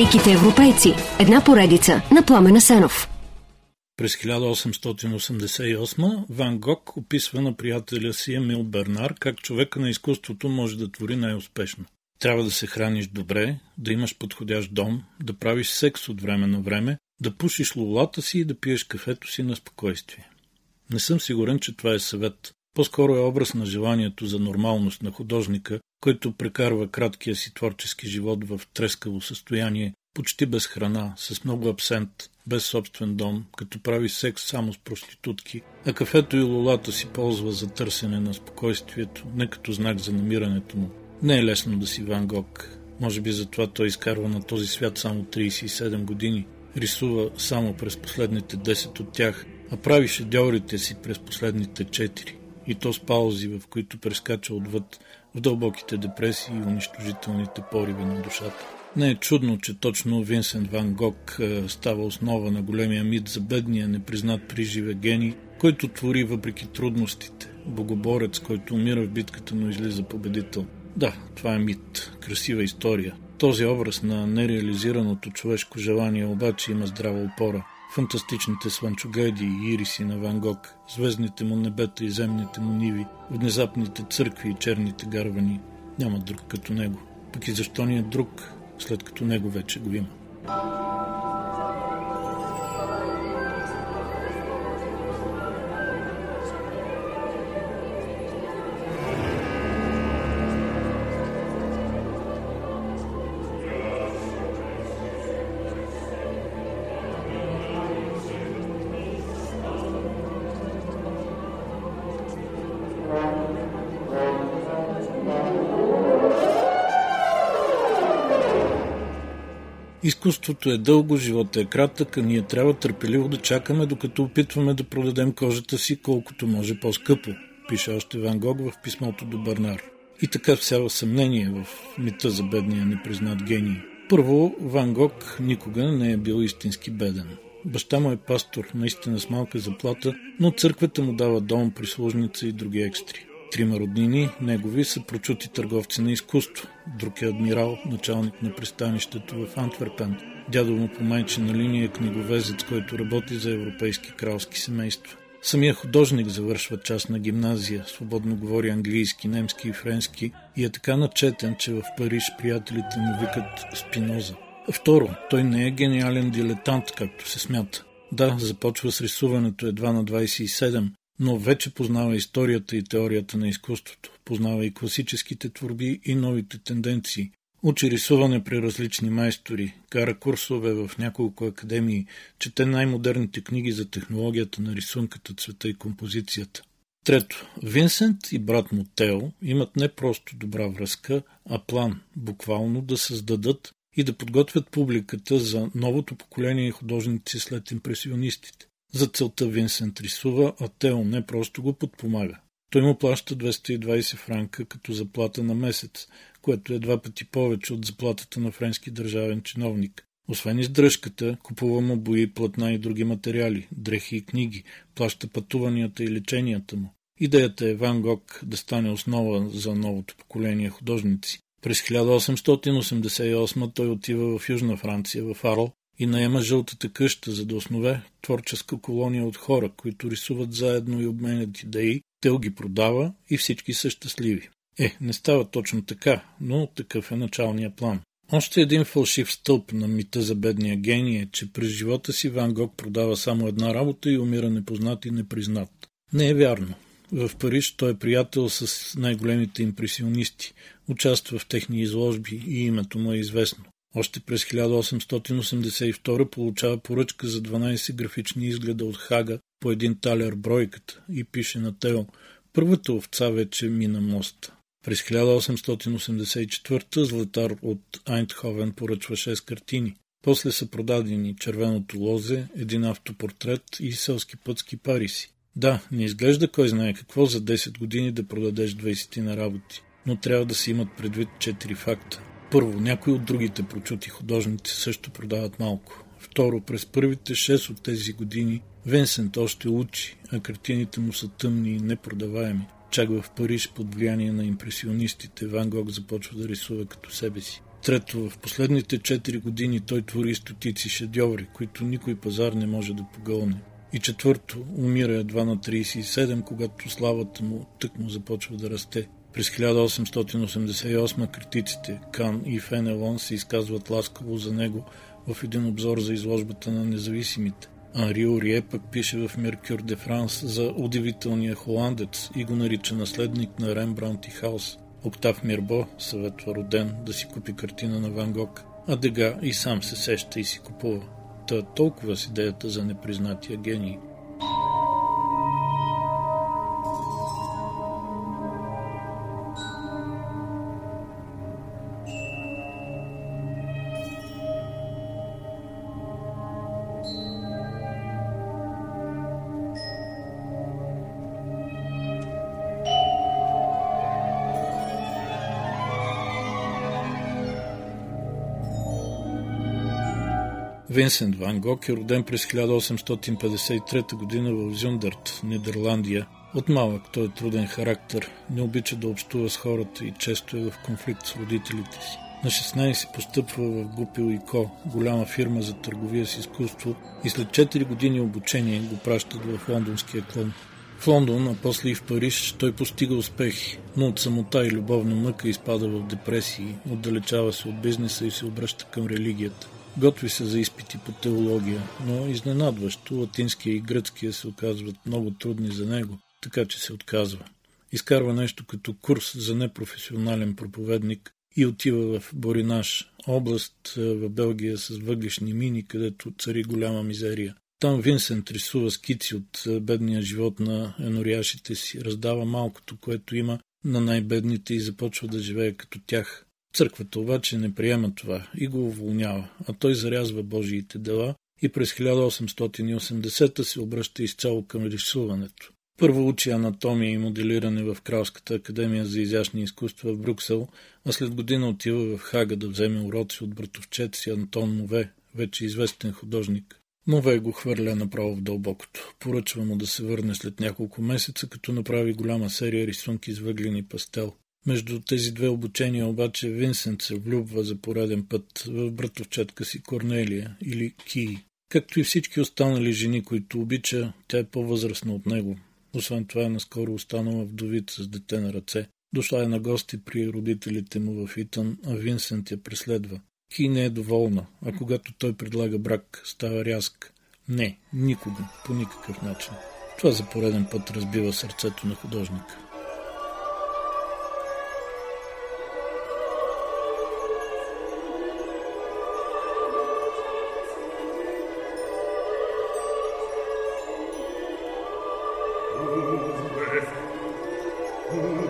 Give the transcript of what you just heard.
Великите европейци. Една поредица на Пламена Сенов. През 1888 Ван Гог описва на приятеля си Емил Бернар как човека на изкуството може да твори най-успешно. Трябва да се храниш добре, да имаш подходящ дом, да правиш секс от време на време, да пушиш лулата си и да пиеш кафето си на спокойствие. Не съм сигурен, че това е съвет. По-скоро е образ на желанието за нормалност на художника, който прекарва краткия си творчески живот в трескаво състояние, почти без храна, с много абсент, без собствен дом, като прави секс само с проститутки, а кафето и лолата си ползва за търсене на спокойствието, не като знак за намирането му. Не е лесно да си Ван Гог. Може би затова той изкарва на този свят само 37 години. Рисува само през последните 10 от тях, а прави шедьорите си през последните 4 и то с паузи, в които прескача отвъд в дълбоките депресии и унищожителните пориви на душата. Не е чудно, че точно Винсент Ван Гог е, става основа на големия мит за бедния, непризнат приживе гений, който твори въпреки трудностите. Богоборец, който умира в битката, но излиза победител. Да, това е мит, красива история. Този образ на нереализираното човешко желание обаче има здрава опора фантастичните слънчогледи и ириси на Ван Гог, звездните му небета и земните му ниви, внезапните църкви и черните гарвани. Няма друг като него. Пък и защо ни е друг, след като него вече го има. Изкуството е дълго, живота е кратък, а ние трябва търпеливо да чакаме, докато опитваме да продадем кожата си колкото може по-скъпо, пише още Ван Гог в писмото до Барнар. И така всява съмнение в мита за бедния непризнат гений. Първо, Ван Гог никога не е бил истински беден. Баща му е пастор, наистина с малка заплата, но църквата му дава дом, прислужница и други екстри. Трима роднини, негови са прочути търговци на изкуство. Друг е адмирал, началник на пристанището в Антверпен. Дядо му по майчина линия е книговезец, който работи за европейски кралски семейства. Самия художник завършва част на гимназия, свободно говори английски, немски и френски и е така начетен, че в Париж приятелите му викат Спиноза. Второ, той не е гениален дилетант, както се смята. Да, започва с рисуването едва на 27, но вече познава историята и теорията на изкуството, познава и класическите творби и новите тенденции, учи рисуване при различни майстори, кара курсове в няколко академии, чете най-модерните книги за технологията на рисунката, цвета и композицията. Трето, Винсент и брат му Тео имат не просто добра връзка, а план, буквално да създадат и да подготвят публиката за новото поколение художници след импресионистите. За целта Винсент рисува, а Тео не просто го подпомага. Той му плаща 220 франка като заплата на месец, което е два пъти повече от заплатата на френски държавен чиновник. Освен издръжката, купува му бои, платна и други материали, дрехи и книги, плаща пътуванията и леченията му. Идеята е Ван Гог да стане основа за новото поколение художници. През 1888 той отива в Южна Франция, в Арл, и наема жълтата къща, за да основе творческа колония от хора, които рисуват заедно и обменят идеи, Тел ги продава и всички са щастливи. Е, не става точно така, но такъв е началния план. Още един фалшив стълб на мита за бедния гений е, че през живота си Ван Гог продава само една работа и умира непознат и непризнат. Не е вярно. В Париж той е приятел с най-големите импресионисти, участва в техни изложби и името му е известно. Още през 1882 получава поръчка за 12 графични изгледа от Хага по един талер бройката и пише на Тео «Първата овца вече мина моста». През 1884 Златар от Айнтховен поръчва 6 картини. После са продадени Червеното лозе, един автопортрет и селски пътски париси. Да, не изглежда кой знае какво за 10 години да продадеш 20 на работи, но трябва да си имат предвид 4 факта. Първо, някои от другите прочути художници също продават малко. Второ, през първите 6 от тези години Венсент още учи, а картините му са тъмни и непродаваеми. Чак в Париж под влияние на импресионистите Ван Гог започва да рисува като себе си. Трето, в последните 4 години той твори стотици шедьоври, които никой пазар не може да погълне. И четвърто, умира едва на 37, когато славата му тък му започва да расте. През 1888 критиците Кан и Фенелон се изказват ласкаво за него в един обзор за изложбата на независимите. Анри Орие пък пише в Меркюр де Франс за удивителния холандец и го нарича наследник на Рембрандт и Хаус. Октав Мирбо съветва роден да си купи картина на Ван Гог, а Дега и сам се сеща и си купува. Та толкова с идеята за непризнатия гений – Винсент Ван Гог е роден през 1853 г. в Зюндърт, Нидерландия. От малък той е труден характер, не обича да общува с хората и често е в конфликт с родителите си. На 16 постъпва в Гупил и Ко, голяма фирма за търговия с изкуство и след 4 години обучение го пращат в лондонския клон. В Лондон, а после и в Париж, той постига успехи, но от самота и любовна мъка изпада в депресии, отдалечава се от бизнеса и се обръща към религията. Готви се за изпити по теология, но изненадващо латинския и гръцкия се оказват много трудни за него, така че се отказва. Изкарва нещо като курс за непрофесионален проповедник и отива в Боринаш, област в Белгия с въглишни мини, където цари голяма мизерия. Там Винсент рисува скици от бедния живот на еноряшите си, раздава малкото, което има на най-бедните и започва да живее като тях. Църквата обаче не приема това и го уволнява, а той зарязва Божиите дела и през 1880 се обръща изцяло към рисуването. Първо учи анатомия и моделиране в Кралската академия за изящни изкуства в Брюксел, а след година отива в Хага да вземе уроци от братовчет си Антон Мове, вече известен художник. Мове го хвърля направо в дълбокото. Поръчва му да се върне след няколко месеца, като направи голяма серия рисунки с въглени пастел. Между тези две обучения обаче Винсент се влюбва за пореден път в братовчетка си Корнелия или Ки. Както и всички останали жени, които обича, тя е по-възрастна от него. Освен това е наскоро останала вдовица с дете на ръце. Дошла е на гости при родителите му в Итан, а Винсент я преследва. Ки не е доволна, а когато той предлага брак, става рязък. Не, никога, по никакъв начин. Това за пореден път разбива сърцето на художника. Ooh.